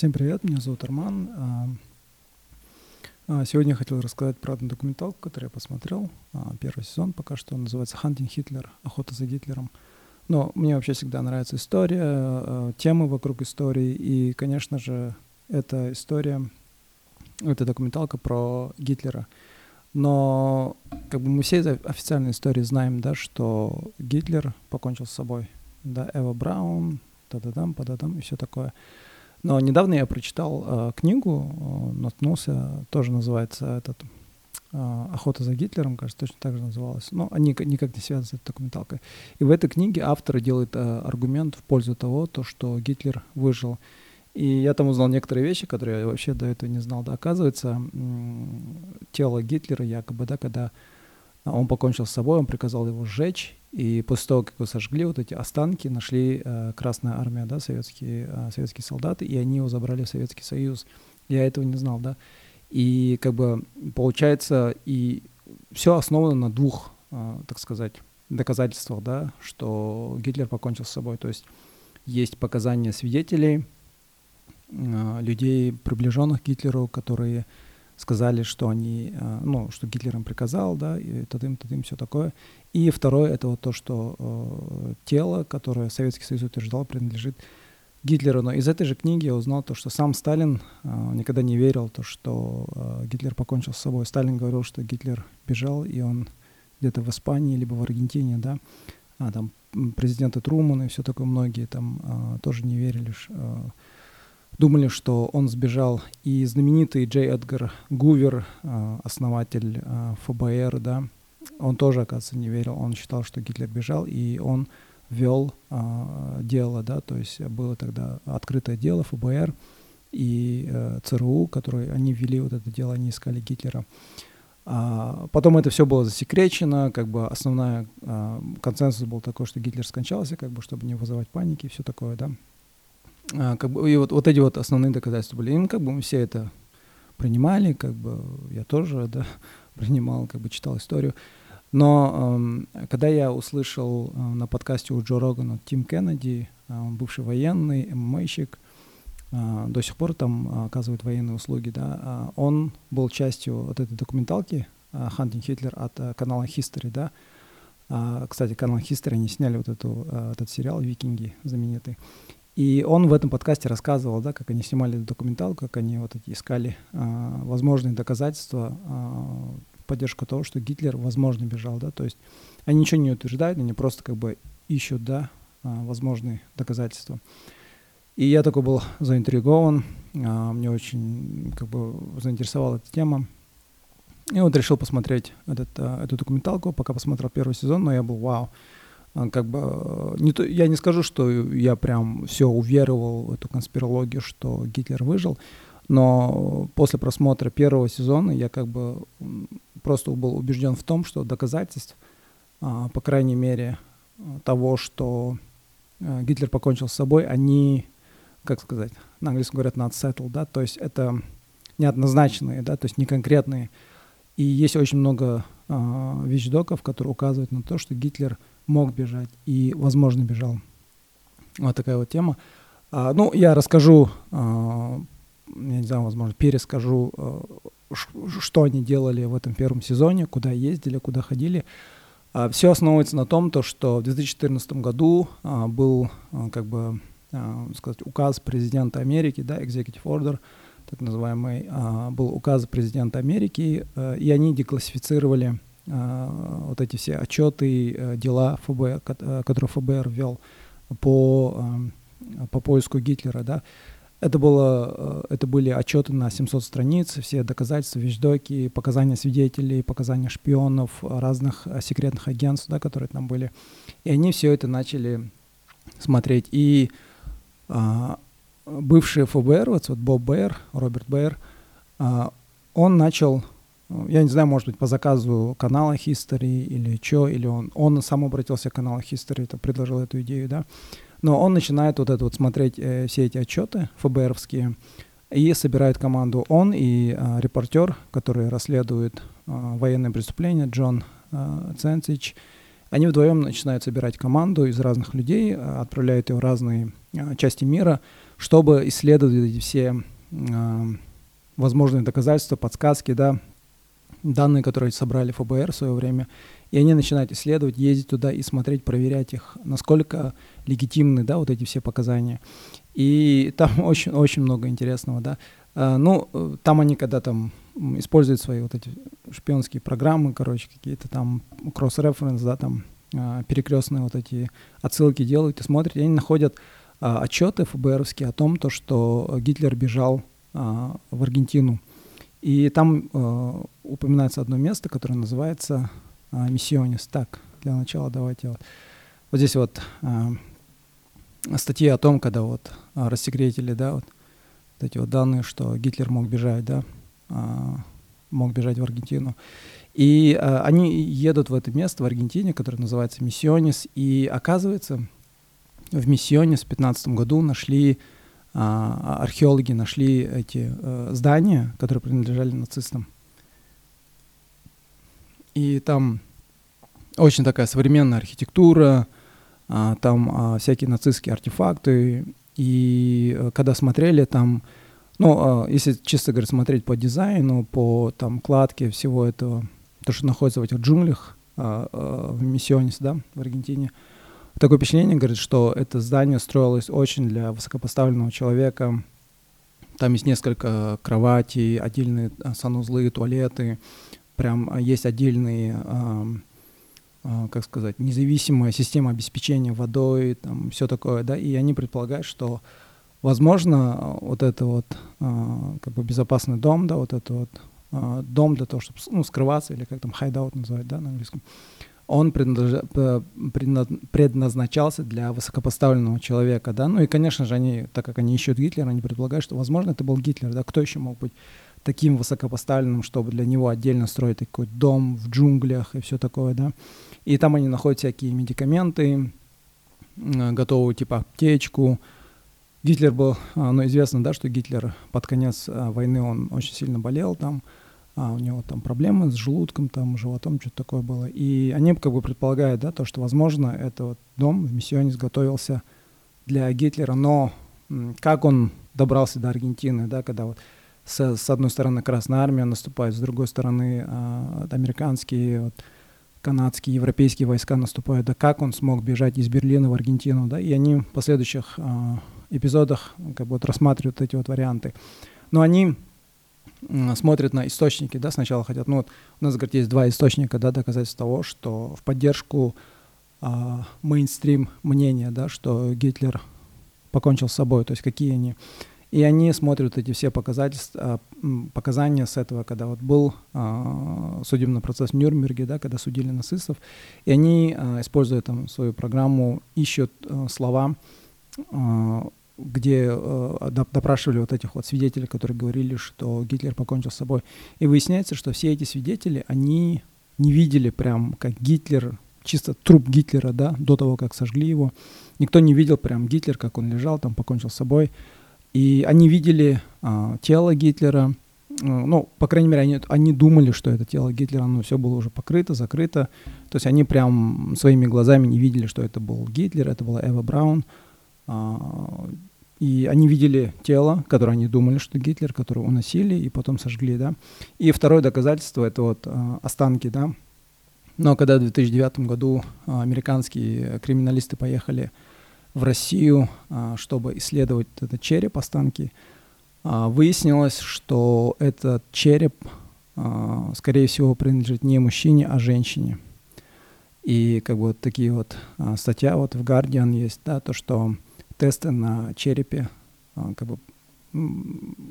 Всем привет, меня зовут Арман. А, а, сегодня я хотел рассказать про одну документалку, которую я посмотрел. А, первый сезон пока что он называется «Hunting Hitler. Охота за Гитлером». Но мне вообще всегда нравится история, темы вокруг истории. И, конечно же, эта история, это документалка про Гитлера. Но как бы мы все из официальной истории знаем, да, что Гитлер покончил с собой. Да, Эва Браун, та-да-дам, па-да-дам и все такое. Но недавно я прочитал э, книгу, э, наткнулся, тоже называется этот э, «Охота за Гитлером», кажется, точно так же называлась. Но они никак не связаны с этой документалкой. И в этой книге автор делает э, аргумент в пользу того, то, что Гитлер выжил. И я там узнал некоторые вещи, которые я вообще до этого не знал. Да, оказывается, тело Гитлера якобы, да, когда он покончил с собой, он приказал его сжечь, и после того, как его сожгли, вот эти останки нашли э, Красная Армия, да, советские, э, советские солдаты, и они его забрали в Советский Союз. Я этого не знал, да. И как бы получается, и все основано на двух, э, так сказать, доказательствах, да, что Гитлер покончил с собой. То есть есть показания свидетелей, э, людей, приближенных к Гитлеру, которые сказали, что они, э, ну, что Гитлер им приказал, да, и тадым, тадым, все такое. И второе, это вот то, что э, тело, которое Советский Союз утверждал, принадлежит Гитлеру. Но из этой же книги я узнал то, что сам Сталин э, никогда не верил, то, что э, Гитлер покончил с собой. Сталин говорил, что Гитлер бежал, и он где-то в Испании, либо в Аргентине, да, а там президенты Труман и все такое, многие там э, тоже не верили, э, думали, что он сбежал. И знаменитый Джей Эдгар Гувер, э, основатель э, ФБР, да, он тоже, оказывается, не верил. Он считал, что Гитлер бежал, и он вел э, дело, да, то есть было тогда открытое дело ФБР и ЦРУ, которые они вели вот это дело, они искали Гитлера. А, потом это все было засекречено, как бы основная консенсус был такой, что Гитлер скончался, как бы, чтобы не вызывать паники и все такое, да. А, как бы, и вот, вот эти вот основные доказательства были. И как бы мы все это принимали, как бы я тоже, да, принимал, как бы читал историю. Но э, когда я услышал э, на подкасте у Джо Рогана Тим Кеннеди, э, бывший военный, ММАщик, э, до сих пор там оказывает военные услуги, да, э, он был частью вот этой документалки «Hunting э, Hitler» от э, канала History, да. Э, кстати, канал History, они сняли вот эту, э, этот сериал «Викинги» знаменитый. И он в этом подкасте рассказывал, да, как они снимали эту документалку, как они вот эти искали э, возможные доказательства э, в поддержку того, что Гитлер, возможно, бежал, да, то есть они ничего не утверждают, они просто как бы ищут, да, э, возможные доказательства. И я такой был заинтригован, э, мне очень как бы заинтересовала эта тема. И вот решил посмотреть этот, э, эту документалку, пока посмотрел первый сезон, но я был вау. А, как бы э, не то, я не скажу, что я прям все уверовал в эту конспирологию, что Гитлер выжил, но после просмотра первого сезона я как бы просто был убежден в том, что доказательств, а, по крайней мере, того, что э, Гитлер покончил с собой, они, как сказать, на английском говорят not settled, да, то есть это неоднозначные, да, то есть не конкретные. И есть очень много э, вещдоков, которые указывают на то, что Гитлер – мог бежать и, возможно, бежал. Вот такая вот тема. А, ну, я расскажу, а, я не знаю, возможно, перескажу, а, что они делали в этом первом сезоне, куда ездили, куда ходили. А, все основывается на том, то, что в 2014 году а, был, а, как бы, а, сказать, указ президента Америки, да, executive order, так называемый, а, был указ президента Америки, а, и они деклассифицировали вот эти все отчеты, э, дела ФБР, э, которые ФБР вел по, по поиску Гитлера, да, это, было, это были отчеты на 700 страниц, все доказательства, вещдоки, показания свидетелей, показания шпионов, разных секретных агентств, да, которые там были. И они все это начали смотреть. И а, бывший ФБР, вот, вот Боб Бэйр, Роберт Бэйр, а, он начал я не знаю, может быть, по заказу канала History или что, или он, он сам обратился к каналу History, это предложил эту идею, да. Но он начинает вот это вот смотреть э, все эти отчеты ФБРовские и собирает команду. Он и э, репортер, который расследует э, военные преступления, Джон э, Ценцич, они вдвоем начинают собирать команду из разных людей, отправляют ее в разные части мира, чтобы исследовать эти все возможные доказательства, подсказки, да, данные, которые собрали ФБР в свое время, и они начинают исследовать, ездить туда и смотреть, проверять их, насколько легитимны, да, вот эти все показания. И там очень-очень много интересного, да. А, ну, там они когда там используют свои вот эти шпионские программы, короче, какие-то там кросс-референс, да, там а, перекрестные вот эти отсылки делают и смотрят, и они находят а, отчеты ФБРовские о том, то, что Гитлер бежал в Аргентину. И там упоминается одно место, которое называется Миссионис. Так, для начала давайте вот, вот здесь вот статьи о том, когда вот рассекретили, да, вот, вот эти вот данные, что Гитлер мог бежать, да, мог бежать в Аргентину. И а, они едут в это место в Аргентине, которое называется Миссионис, и оказывается, в Миссионис в 15 году нашли археологи нашли эти а, здания, которые принадлежали нацистам. И там очень такая современная архитектура, а, там а, всякие нацистские артефакты. И а, когда смотрели, там ну, а, если чисто говоря, смотреть по дизайну, по там кладке всего этого, то, что находится в этих джунглях а, а, в Миссионис, да, в Аргентине, такое впечатление, говорит, что это здание строилось очень для высокопоставленного человека. Там есть несколько кроватей, отдельные санузлы, туалеты, прям есть отдельные, как сказать, независимая система обеспечения водой, там все такое, да, и они предполагают, что Возможно, вот это вот как бы безопасный дом, да, вот это вот дом для того, чтобы ну, скрываться, или как там hideout называют, да, на английском, он предназначался для высокопоставленного человека, да, ну и, конечно же, они, так как они ищут Гитлера, они предполагают, что, возможно, это был Гитлер, да, кто еще мог быть таким высокопоставленным, чтобы для него отдельно строить такой дом в джунглях и все такое, да, и там они находят всякие медикаменты, готовую типа аптечку, Гитлер был, а, ну, известно, да, что Гитлер под конец а, войны, он очень сильно болел там, а у него там проблемы с желудком, там, животом, что-то такое было. И они как бы предполагают, да, то, что, возможно, это вот дом в Миссионе изготовился для Гитлера, но как он добрался до Аргентины, да, когда вот с, с одной стороны Красная Армия наступает, с другой стороны а, американские, вот, канадские, европейские войска наступают, да как он смог бежать из Берлина в Аргентину, да, и они в последующих а, эпизодах как бы вот рассматривают эти вот варианты. Но они смотрят на источники, да, сначала хотят, ну вот у нас, говорит, есть два источника, да, доказательств того, что в поддержку а, мейнстрим мнения, да, что Гитлер покончил с собой, то есть какие они. И они смотрят эти все показательства, показания с этого, когда вот был а, судебный процесс в Нюрнберге, да, когда судили нацистов, и они, а, используя там свою программу, ищут а, слова, а, где э, допрашивали вот этих вот свидетелей, которые говорили, что Гитлер покончил с собой. И выясняется, что все эти свидетели, они не видели прям, как Гитлер, чисто труп Гитлера, да, до того, как сожгли его. Никто не видел прям Гитлер, как он лежал, там покончил с собой. И они видели а, тело Гитлера, ну, по крайней мере, они, они думали, что это тело Гитлера, но все было уже покрыто, закрыто. То есть они прям своими глазами не видели, что это был Гитлер, это была Эва Браун. А, и они видели тело, которое они думали, что Гитлер, которое уносили и потом сожгли, да. И второе доказательство — это вот э, останки, да. Но когда в 2009 году э, американские криминалисты поехали в Россию, э, чтобы исследовать этот череп, останки, выяснилось, что этот череп, скорее всего, принадлежит не мужчине, а женщине. И как бы вот такие вот статья вот в Guardian есть, да, то, что тесты на черепе, а, как бы,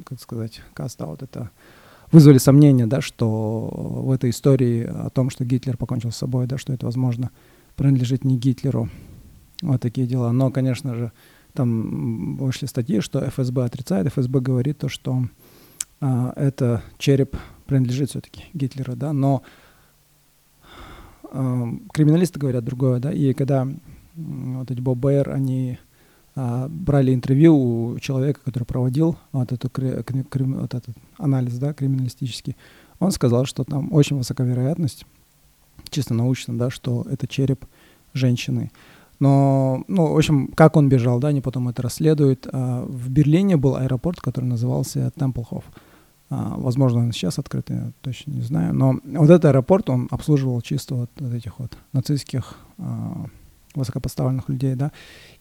как сказать, каста вот это вызвали сомнения, да, что в этой истории о том, что Гитлер покончил с собой, да, что это, возможно, принадлежит не Гитлеру. Вот такие дела. Но, конечно же, там вышли статьи, что ФСБ отрицает. ФСБ говорит то, что а, это череп принадлежит все-таки Гитлеру, да, но а, криминалисты говорят другое, да, и когда вот эти Боб Бэйр, они брали интервью у человека, который проводил вот, эту, вот этот анализ да, криминалистический, он сказал, что там очень высока вероятность, чисто научно, да, что это череп женщины. Но, ну, в общем, как он бежал, да, они потом это расследуют. А, в Берлине был аэропорт, который назывался Темплхоф. А, возможно, он сейчас открыт, я точно не знаю. Но вот этот аэропорт, он обслуживал чисто вот, этих вот нацистских а, высокопоставленных людей, да.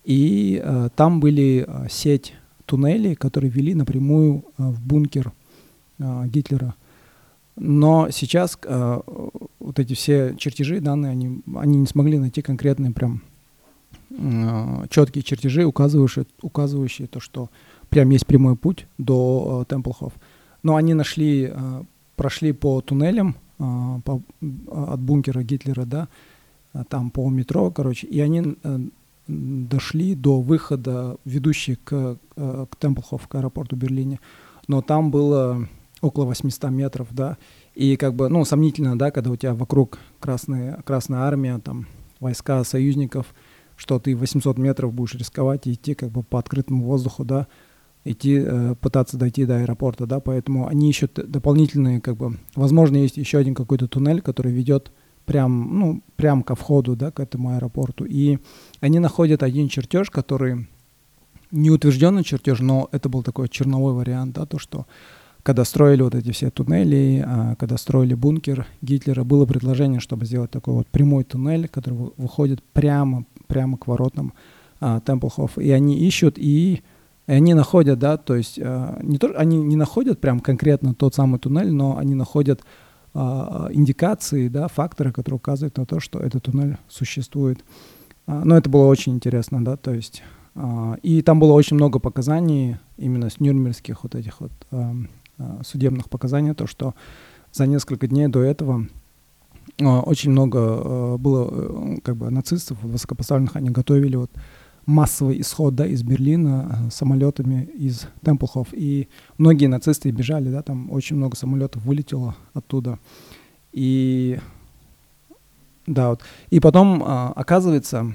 И а, там были а, сеть туннелей, которые вели напрямую а, в бункер а, Гитлера. Но сейчас а, вот эти все чертежи, данные, они, они не смогли найти конкретные прям э, четкие чертежи, указывающие, указывающие то, что прям есть прямой путь до э, Темплхоф. Но они нашли, э, прошли по туннелям э, по, от бункера Гитлера, да, там по метро, короче, и они э, дошли до выхода, ведущий к, э, к Темплхоф, к аэропорту Берлине. Но там было около 800 метров, да, и как бы, ну, сомнительно, да, когда у тебя вокруг красная, красная армия, там, войска союзников, что ты 800 метров будешь рисковать и идти как бы по открытому воздуху, да, идти, э, пытаться дойти до аэропорта, да, поэтому они ищут дополнительные, как бы, возможно, есть еще один какой-то туннель, который ведет прям, ну, прям ко входу, да, к этому аэропорту, и они находят один чертеж, который не утвержденный чертеж, но это был такой черновой вариант, да, то, что когда строили вот эти все туннели, а, когда строили бункер Гитлера, было предложение, чтобы сделать такой вот прямой туннель, который выходит прямо, прямо к воротам а, Темплхоф. И они ищут, и, и они находят, да, то есть а, не то, они не находят прям конкретно тот самый туннель, но они находят а, индикации, да, факторы, которые указывают на то, что этот туннель существует. А, но это было очень интересно, да, то есть а, и там было очень много показаний именно с нюрнбергских вот этих вот Э, судебных показаний, то, что за несколько дней до этого э, очень много э, было как бы нацистов высокопоставленных, они готовили вот массовый исход да, из Берлина самолетами из Темплхоф. И многие нацисты бежали, да, там очень много самолетов вылетело оттуда. И да, вот. И потом, оказывается,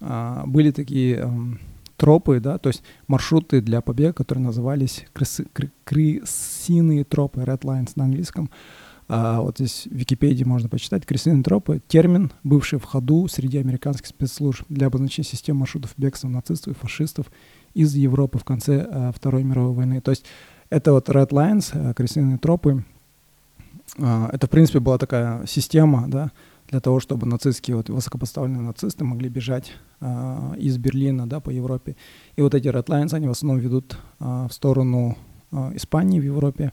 были такие эм, тропы, да, то есть маршруты для побега, которые назывались крысы, крысиные тропы, red lines на английском. А, вот здесь в Википедии можно почитать. Крысиные тропы — термин, бывший в ходу среди американских спецслужб для обозначения систем маршрутов бегства нацистов и фашистов из Европы в конце а, Второй мировой войны. То есть это вот red lines, а, крысиные тропы. А, это, в принципе, была такая система, да, для того, чтобы нацистские, вот высокопоставленные нацисты могли бежать э, из Берлина, да, по Европе. И вот эти Red Lines, они в основном ведут э, в сторону э, Испании, в Европе.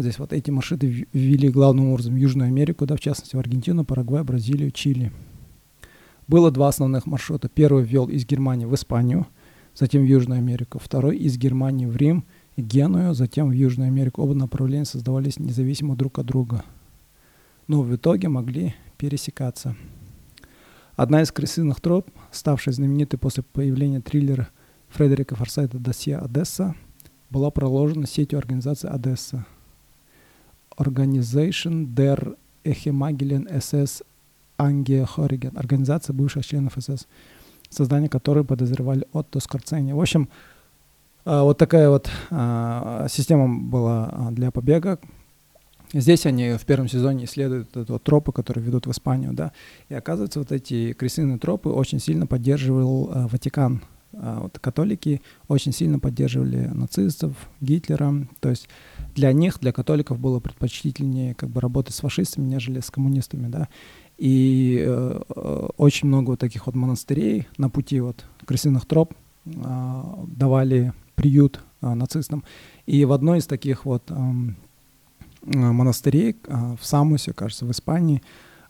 Вот здесь вот эти маршруты ввели главным образом в Южную Америку, да, в частности в Аргентину, Парагвай, Бразилию, Чили. Было два основных маршрута. Первый ввел из Германии в Испанию, затем в Южную Америку. Второй из Германии в Рим и Геную, затем в Южную Америку. Оба направления создавались независимо друг от друга. Но в итоге могли пересекаться. Одна из крысиных троп, ставшая знаменитой после появления триллера Фредерика Форсайта «Досье Одесса», была проложена сетью организации Одесса. Organization der Ehemaligen SS Angehörigen, организация бывших членов СС, создание которой подозревали Отто Скорцени. В общем, а, вот такая вот а, система была а, для побега, Здесь они в первом сезоне исследуют эту вот тропы, которые ведут в Испанию, да, и оказывается, вот эти крысиные тропы очень сильно поддерживал э, Ватикан. Э, вот католики очень сильно поддерживали нацистов, Гитлера, то есть для них, для католиков было предпочтительнее как бы работать с фашистами, нежели с коммунистами, да, и э, э очень много вот таких вот монастырей на пути вот крысиных троп э, давали приют э, нацистам, и в одной из таких вот Э, монастырей э, в Самусе, кажется, в Испании,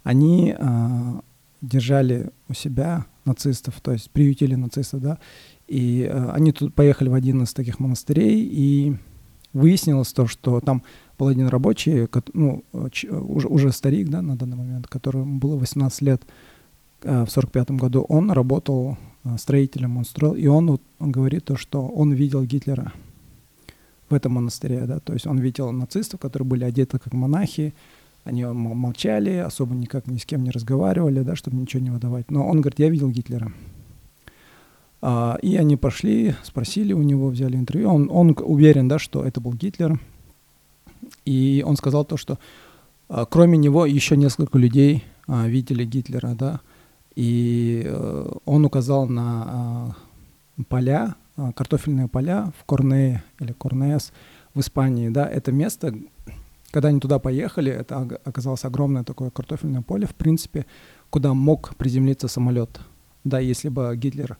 они э, держали у себя нацистов, то есть приютили нацистов, да, и они тут поехали в один из таких монастырей, и выяснилось то, что там был один рабочий, ну, уже, уже старик, да, на данный момент, которому было 18 лет в 45 году, он работал строителем, он строил, и он, он говорит то, что он видел Гитлера, в этом монастыре, да, то есть он видел нацистов, которые были одеты как монахи, они молчали, особо никак ни с кем не разговаривали, да, чтобы ничего не выдавать. Но он говорит, я видел Гитлера. А, и они пошли, спросили у него, взяли интервью. Он, он уверен, да, что это был Гитлер. И он сказал то, что а, кроме него еще несколько людей а, видели Гитлера, да. и э, он указал на э, поля, э, картофельные поля в Корнее или Корнеес в Испании, да, это место, когда они туда поехали, это оказалось огромное такое картофельное поле, в принципе, куда мог приземлиться самолет. Да, если бы Гитлер,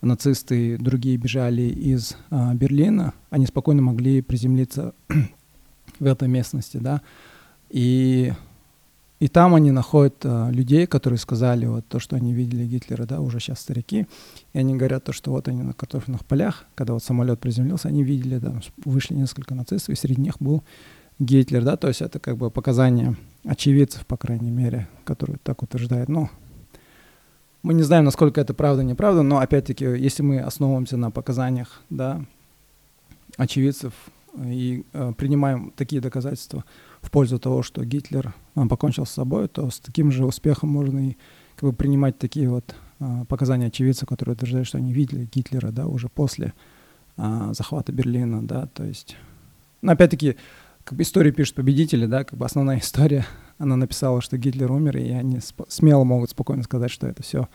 нацисты и другие бежали из а, Берлина, они спокойно могли приземлиться в этой местности, да. И, и там они находят а, людей, которые сказали вот то, что они видели Гитлера, да, уже сейчас старики, и они говорят то, что вот они на картофельных полях, когда вот самолет приземлился, они видели, да, вышли несколько нацистов, и среди них был Гитлер, да, то есть это как бы показания очевидцев, по крайней мере, которые так утверждают. Ну, мы не знаем, насколько это правда, неправда, но опять-таки, если мы основываемся на показаниях, да, очевидцев и э, принимаем такие доказательства в пользу того, что Гитлер э, покончил с собой, то с таким же успехом можно и как бы принимать такие вот э, показания очевидцев, которые утверждают, что они видели Гитлера, да, уже после э, захвата Берлина, да, то есть, но опять-таки как бы историю пишут победители, да, как бы основная история, она написала, что Гитлер умер, и они смело могут спокойно сказать, что это все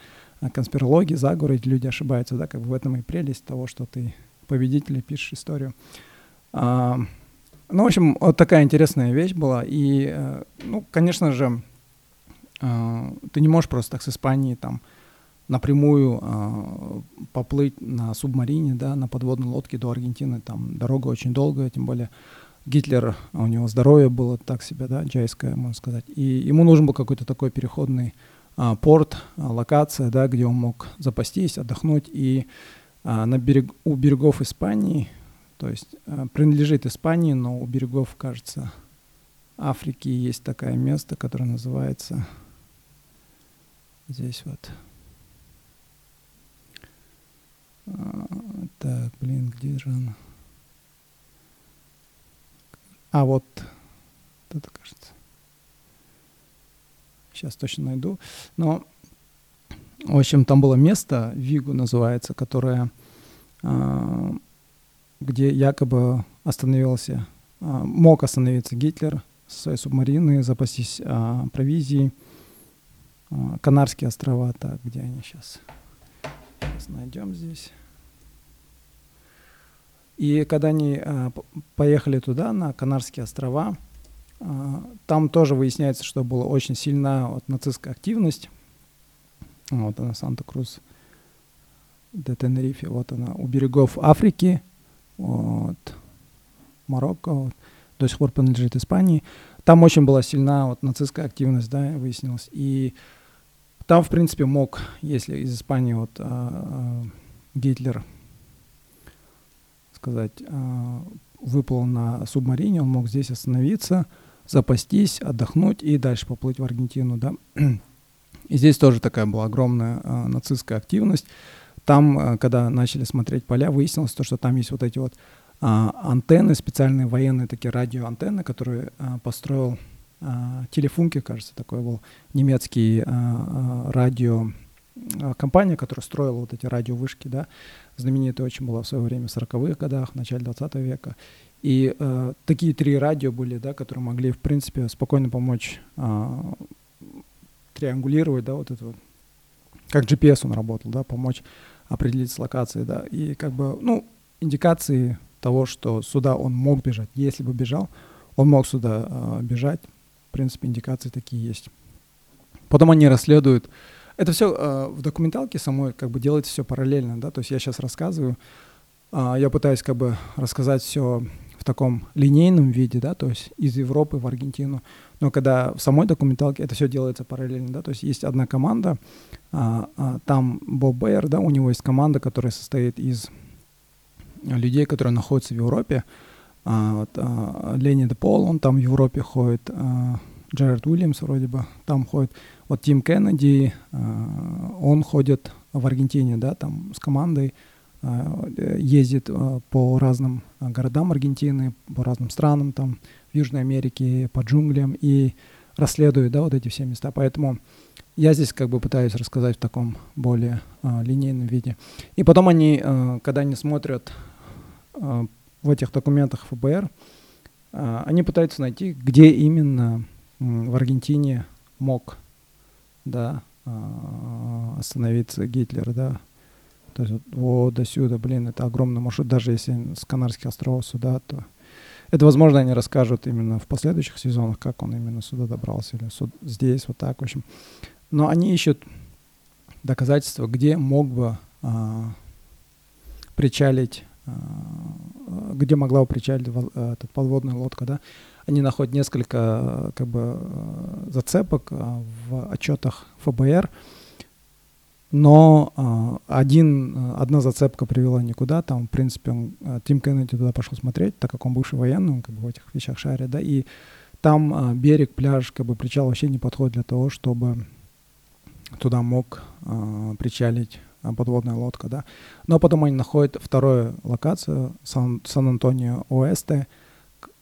конспирология, заговоры, эти люди ошибаются, да, как бы в этом и прелесть того, что ты победитель пишешь историю. А, ну, в общем, вот такая интересная вещь была, и, э, ну, конечно же, а, ты не можешь просто так с Испании там напрямую а, поплыть на субмарине, да, на подводной лодке до Аргентины, там дорога очень долгая, тем более Гитлер, у него здоровье было так себе, да, джайское, можно сказать. И ему нужен был какой-то такой переходный а, порт, а, локация, да, где он мог запастись, отдохнуть. И а, на берег, у берегов Испании, то есть а, принадлежит Испании, но у берегов, кажется, Африки есть такое место, которое называется здесь вот. А, так, блин, где же она? А вот это кажется. Сейчас точно найду. Но, в общем, там было место, Вигу называется, которое, а, где якобы остановился, а, мог остановиться Гитлер со своей субмарины, запастись а, провизией. Канарские острова, так, где они сейчас? Сейчас найдем здесь. И когда они э, поехали туда, на Канарские острова, э, там тоже выясняется, что была очень сильная вот, нацистская активность. Вот она, Санта-Крус де Тенерифе, вот она, у берегов Африки, вот, Марокко, вот, до сих пор принадлежит Испании. Там очень была сильна вот, нацистская активность, да, выяснилось. И там, в принципе, мог, если из Испании вот, э, Гитлер сказать, а, выплыл на субмарине, он мог здесь остановиться, запастись, отдохнуть и дальше поплыть в Аргентину, да. И здесь тоже такая была огромная а, нацистская активность. Там, а, когда начали смотреть поля, выяснилось то, что там есть вот эти вот а, антенны, специальные военные такие радиоантенны, которые а, построил а, Телефунки, кажется, такой был немецкий а, а, радио компания, которая строила вот эти радиовышки, да, знаменитая очень была в свое время в 40-х годах, в начале 20 века. И э, такие три радио были, да, которые могли, в принципе, спокойно помочь э, триангулировать, да, вот это вот, как GPS он работал, да, помочь определить с локацией, да, и как бы, ну, индикации того, что сюда он мог бежать. Если бы бежал, он мог сюда э, бежать. В принципе, индикации такие есть. Потом они расследуют это все э, в документалке самой как бы делается все параллельно, да, то есть я сейчас рассказываю, э, я пытаюсь как бы рассказать все в таком линейном виде, да, то есть из Европы в Аргентину, но когда в самой документалке это все делается параллельно, да, то есть есть одна команда, а, а, там Боб Бэйер, да, у него есть команда, которая состоит из людей, которые находятся в Европе, а, вот, а, Ленни Де Пол, он там в Европе ходит, а, Джерард Уильямс вроде бы там ходит, вот Тим Кеннеди, э, он ходит в Аргентине, да, там с командой, э, ездит э, по разным городам Аргентины, по разным странам, там в Южной Америке, по джунглям и расследует, да, вот эти все места. Поэтому я здесь как бы пытаюсь рассказать в таком более а, линейном виде. И потом они, а, когда они смотрят а, в этих документах ФБР, а, они пытаются найти, где именно в Аргентине мог да, а, остановиться Гитлер, да. То есть вот, до сюда, блин, это огромный маршрут, даже если с Канарских островов сюда, то это, возможно, они расскажут именно в последующих сезонах, как он именно сюда добрался, или суд, здесь, вот так, в общем. Но они ищут доказательства, где мог бы а, причалить, где могла бы причалить а, эта подводная лодка, да. Они находят несколько как бы зацепок в отчетах ФБР, но э, один, одна зацепка привела никуда, там, в принципе, он, Тим Кеннеди туда пошел смотреть, так как он бывший военный, он как бы в этих вещах шарит, да, и там э, берег, пляж, как бы причал вообще не подходит для того, чтобы туда мог э, причалить подводная лодка, да. Но потом они находят вторую локацию, Сан- Сан-Антонио Оэсте,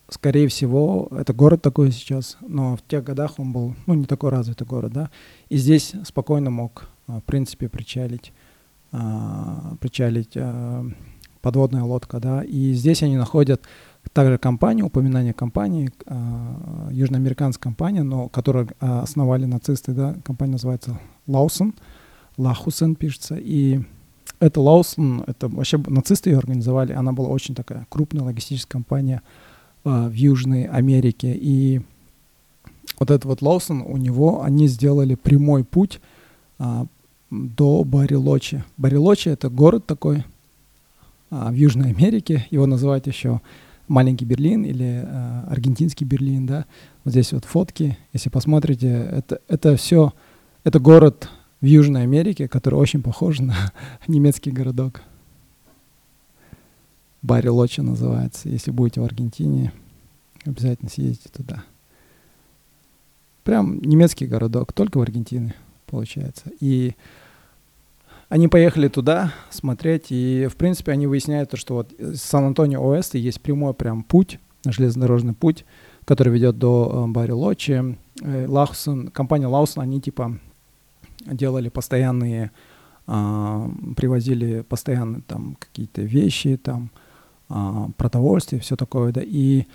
скорее всего, это город такой сейчас, но в тех годах он был, ну, не такой развитый город, да, и здесь спокойно мог а, в принципе, причалить, а, причалить а, подводная лодка, да, и здесь они находят также компанию, упоминание компании, южноамериканская компания, но которую основали нацисты, да, компания называется Лаусон, Лахусен пишется, и это Лаусон, это вообще нацисты ее организовали, она была очень такая крупная логистическая компания в Южной Америке, и вот этот вот Лаусон, у него они сделали прямой путь до Барилочи. Барилочи — это город такой а, в Южной Америке. Его называют еще маленький Берлин или а, аргентинский Берлин, да. Вот здесь вот фотки, если посмотрите, это, это все, это город в Южной Америке, который очень похож на немецкий городок. Барилочи называется. Если будете в Аргентине, обязательно съездите туда. Прям немецкий городок, только в Аргентине, получается. И они поехали туда смотреть, и, в принципе, они выясняют то, что вот с Сан-Антонио Оэста есть прямой прям путь, железнодорожный путь, который ведет до э, Барри-Лочи. Э, Лаусон, компания Лаусон, они типа делали постоянные, э, привозили постоянно там какие-то вещи, там э, продовольствие, все такое, да, и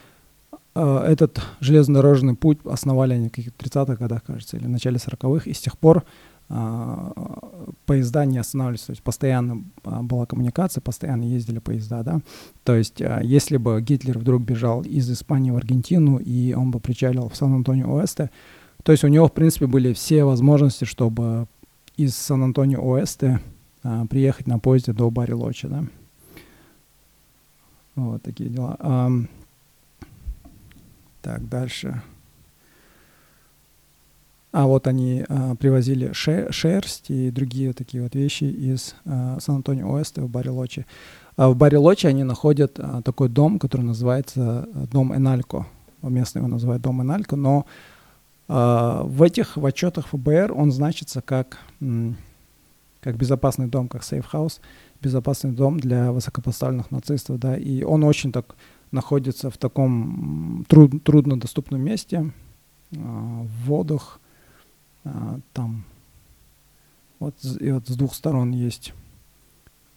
э, этот железнодорожный путь основали они в каких-то 30-х годах, кажется, или в начале 40-х, и с тех пор а, поезда не останавливались, то есть постоянно а, была коммуникация, постоянно ездили поезда, да. То есть а, если бы Гитлер вдруг бежал из Испании в Аргентину и он бы причалил в Сан-Антонио-Оэсте, то есть у него, в принципе, были все возможности, чтобы из Сан-Антонио-Оэсте приехать на поезде до Бари-Лочи, да. Вот такие дела. Так, дальше. А вот они а, привозили ше шерсть и другие такие вот вещи из а, Сан-Антонио-Оэста в Барилочи. А в Барилочи они находят а, такой дом, который называется а, дом Эналько. Местные его называют дом Эналько, но а, в этих в отчетах ФБР он значится как, как безопасный дом, как safe house, безопасный дом для высокопоставленных нацистов, да, и он очень так находится в таком труд, труднодоступном месте, в водах, а, там. Вот, и вот с двух сторон есть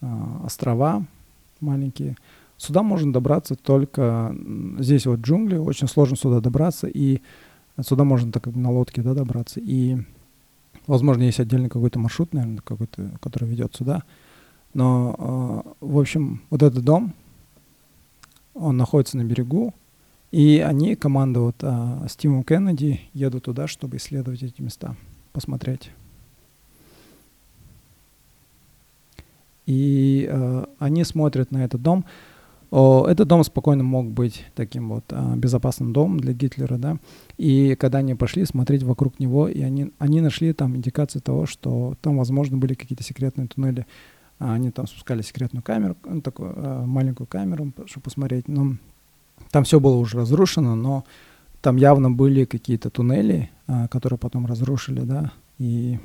а, острова маленькие. Сюда можно добраться только здесь вот джунгли, очень сложно сюда добраться, и сюда можно так на лодке да, добраться. И, возможно, есть отдельный какой-то маршрут, наверное, какой-то, который ведет сюда. Но, э, в общем, вот этот дом, он находится на берегу, и они, команда вот а, с Кеннеди, едут туда, чтобы исследовать эти места, посмотреть. И а, они смотрят на этот дом. Этот дом спокойно мог быть таким вот а, безопасным домом для Гитлера, да. И когда они пошли смотреть вокруг него, и они, они нашли там индикации того, что там, возможно, были какие-то секретные туннели. А, они там спускали секретную камеру, ну, такую а, маленькую камеру, чтобы посмотреть. Но там все было уже разрушено, но там явно были какие-то туннели, которые потом разрушили, да, и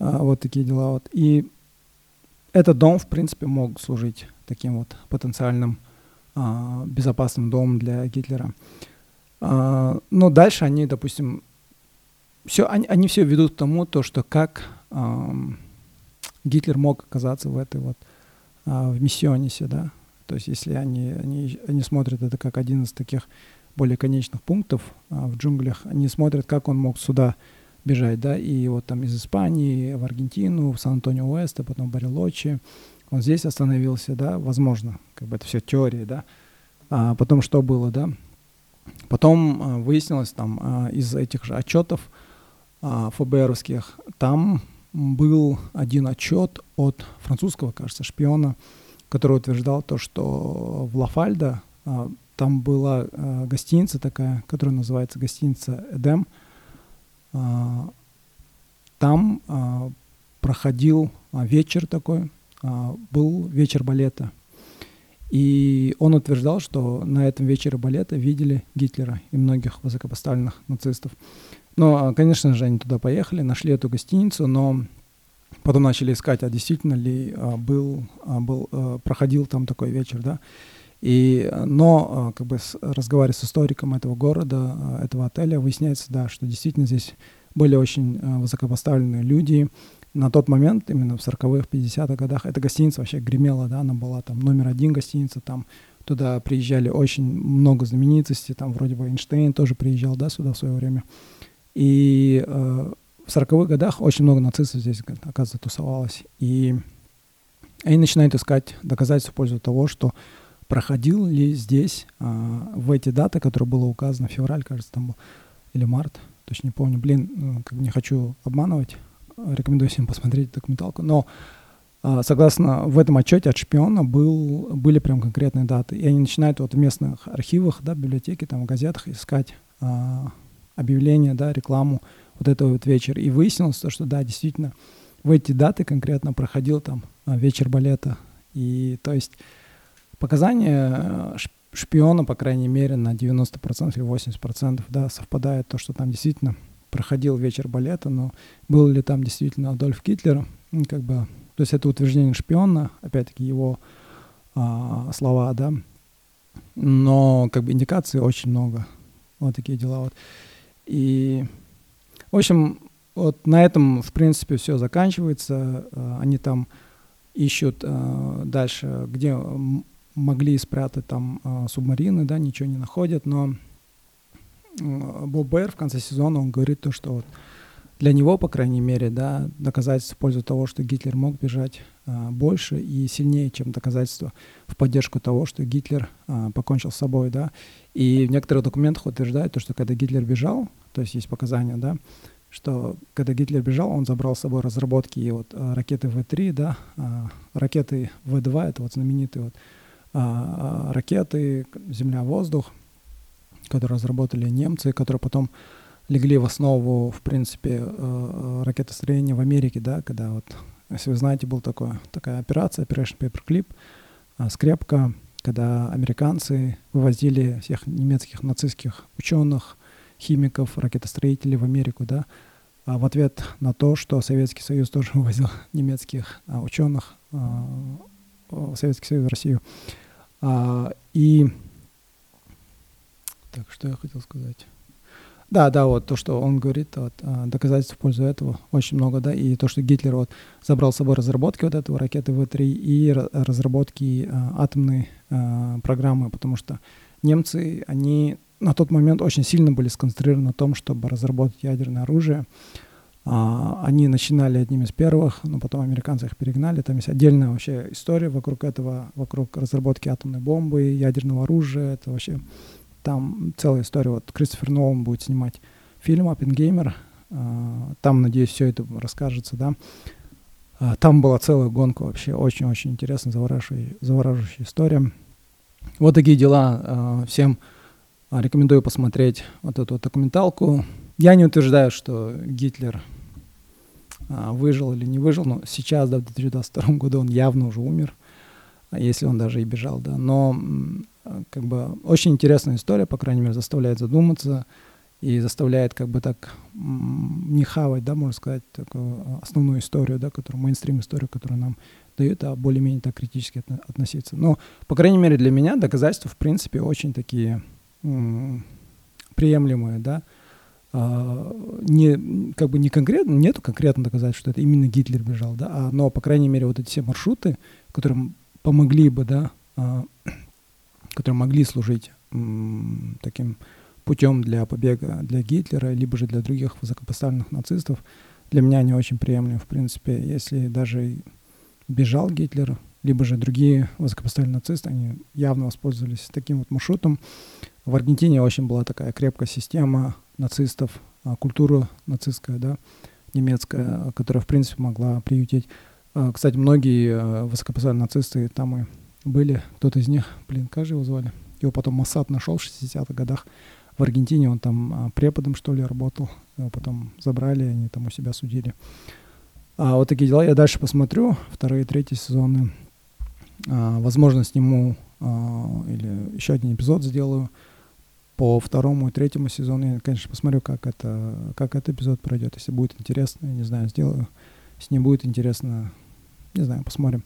вот такие дела. Вот. И этот дом, в принципе, мог служить таким вот потенциальным а, безопасным домом для Гитлера. А, но дальше они, допустим, все, они, они все ведут к тому, то, что как а, Гитлер мог оказаться в этой вот а, в миссионисе, да, то есть если они, они, они смотрят это как один из таких более конечных пунктов а, в джунглях, они смотрят, как он мог сюда бежать, да, и вот там из Испании в Аргентину, в Сан-Антонио-Уэст, а потом в Барелочи, он здесь остановился, да, возможно, как бы это все теории, да, а потом что было, да, потом а, выяснилось там а, из этих же отчетов а, ФБРовских, там был один отчет от французского, кажется, шпиона, который утверждал то, что в Лафальдо там была гостиница такая, которая называется гостиница Эдем. А, там а, проходил а, вечер такой, был вечер балета. И он утверждал, что на этом вечере балета видели Гитлера и многих высокопоставленных нацистов. Но, а, конечно же, они туда поехали, нашли эту гостиницу, но потом начали искать, а действительно ли был, был, а, проходил там такой вечер, да. И, но, а, как бы, разговаривая с историком этого города, а, этого отеля, выясняется, да, что действительно здесь были очень а, высокопоставленные люди. На тот момент, именно в 40-х, 50-х годах, эта гостиница вообще гремела, да, она была там номер один гостиница, там туда приезжали очень много знаменитостей, там вроде бы Эйнштейн тоже приезжал, да, сюда в свое время. И э, в 40-х годах очень много нацистов здесь, оказывается, тусовалось. И они начинают искать доказательства в пользу того, что проходил ли здесь а, в эти даты, которые было указано, февраль, кажется, там был, или март, точно не помню, блин, ну, как бы не хочу обманывать, рекомендую всем посмотреть документалку, но а, согласно в этом отчете от шпиона был, были прям конкретные даты, и они начинают вот в местных архивах, да, библиотеке, там, в газетах искать а, объявления, да, рекламу, вот этого вот вечера. И выяснилось то, что да, действительно, в эти даты конкретно проходил там а, вечер балета. И то есть показания э, шпиона, по крайней мере, на 90% или 80% да, совпадает то, что там действительно проходил вечер балета, но был ли там действительно Адольф Гитлер, ну, как бы, то есть это утверждение шпиона, опять-таки его а, слова, да, но как бы индикаций очень много, вот такие дела вот. И в общем, вот на этом, в принципе, все заканчивается. Э, они там ищут э, дальше, где могли спрятать там э, субмарины, да, ничего не находят, но Боб Бэр в конце сезона, он говорит то, что вот для него, по крайней мере, да, доказательство в пользу того, что Гитлер мог бежать а, больше и сильнее, чем доказательство в поддержку того, что Гитлер а, покончил с собой, да. И в некоторых документах утверждают то, что когда Гитлер бежал, то есть есть показания, да, что когда Гитлер бежал, он забрал с собой разработки и вот а, ракеты В-3, да, а, ракеты В-2, это вот знаменитые вот ракеты Земля-воздух, которые разработали немцы, которые потом легли в основу, в принципе, э, э, ракетостроения в Америке, да, когда вот, если вы знаете, была такая, операция, Operation Paperclip, скрепка, когда американцы вывозили всех немецких нацистских ученых, химиков, ракетостроителей в Америку, да, а в ответ на то, что Советский Союз тоже вывозил немецких ученых в Советский Союз в Россию. А, и так, что я хотел сказать? Да, да, вот то, что он говорит, вот, а, доказательств в пользу этого очень много, да, и то, что Гитлер вот забрал с собой разработки вот этого ракеты В-3 и разработки а, атомной а, программы, потому что немцы, они на тот момент очень сильно были сконцентрированы на том, чтобы разработать ядерное оружие. А, они начинали одним из первых, но потом американцы их перегнали. Там есть отдельная вообще история вокруг этого, вокруг разработки атомной бомбы, ядерного оружия. Это вообще там целая история. Вот Кристофер Нолан будет снимать фильм «Оппенгеймер». А, там, надеюсь, все это расскажется, да. А, там была целая гонка вообще. Очень-очень интересная, завораживающая, завораживающая история. Вот такие дела. Всем Рекомендую посмотреть вот эту вот документалку. Я не утверждаю, что Гитлер а, выжил или не выжил, но сейчас, да, в 2022 году он явно уже умер, а если он даже и бежал, да. Но как бы очень интересная история, по крайней мере, заставляет задуматься и заставляет как бы так не хавать, да, можно сказать, такую основную историю, да, которую, мейнстрим историю, которую нам дают, а более-менее так критически относиться. Но, по крайней мере, для меня доказательства, в принципе, очень такие приемлемые, да, а, не, как бы не конкретно, нету конкретно доказать, что это именно Гитлер бежал, да, а, но, по крайней мере, вот эти все маршруты, которые помогли бы, да, а, которые могли служить м, таким путем для побега для Гитлера, либо же для других высокопоставленных нацистов, для меня не очень приемлем. В принципе, если даже бежал Гитлер, либо же другие высокопоставленные нацисты, они явно воспользовались таким вот маршрутом. В Аргентине очень была такая крепкая система нацистов, а, культура нацистская, да, немецкая, которая, в принципе, могла приютить. А, кстати, многие а, высокопоставленные нацисты там и были. Кто-то из них, блин, как же его звали? Его потом Моссад нашел в 60-х годах. В Аргентине он там преподом, что ли, работал. Его потом забрали, они там у себя судили. А вот такие дела. Я дальше посмотрю. Вторые, третьи сезоны. А, возможно, сниму а, или еще один эпизод сделаю по второму и третьему сезону. Я, конечно, посмотрю, как это, как этот эпизод пройдет. Если будет интересно, я не знаю, сделаю. Если не будет интересно, не знаю, посмотрим.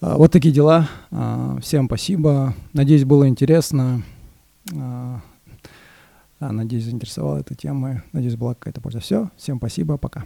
А, вот такие дела. А, всем спасибо. Надеюсь, было интересно. А, надеюсь, заинтересовала эта тема. Надеюсь, была какая-то польза. Все. Всем спасибо. Пока.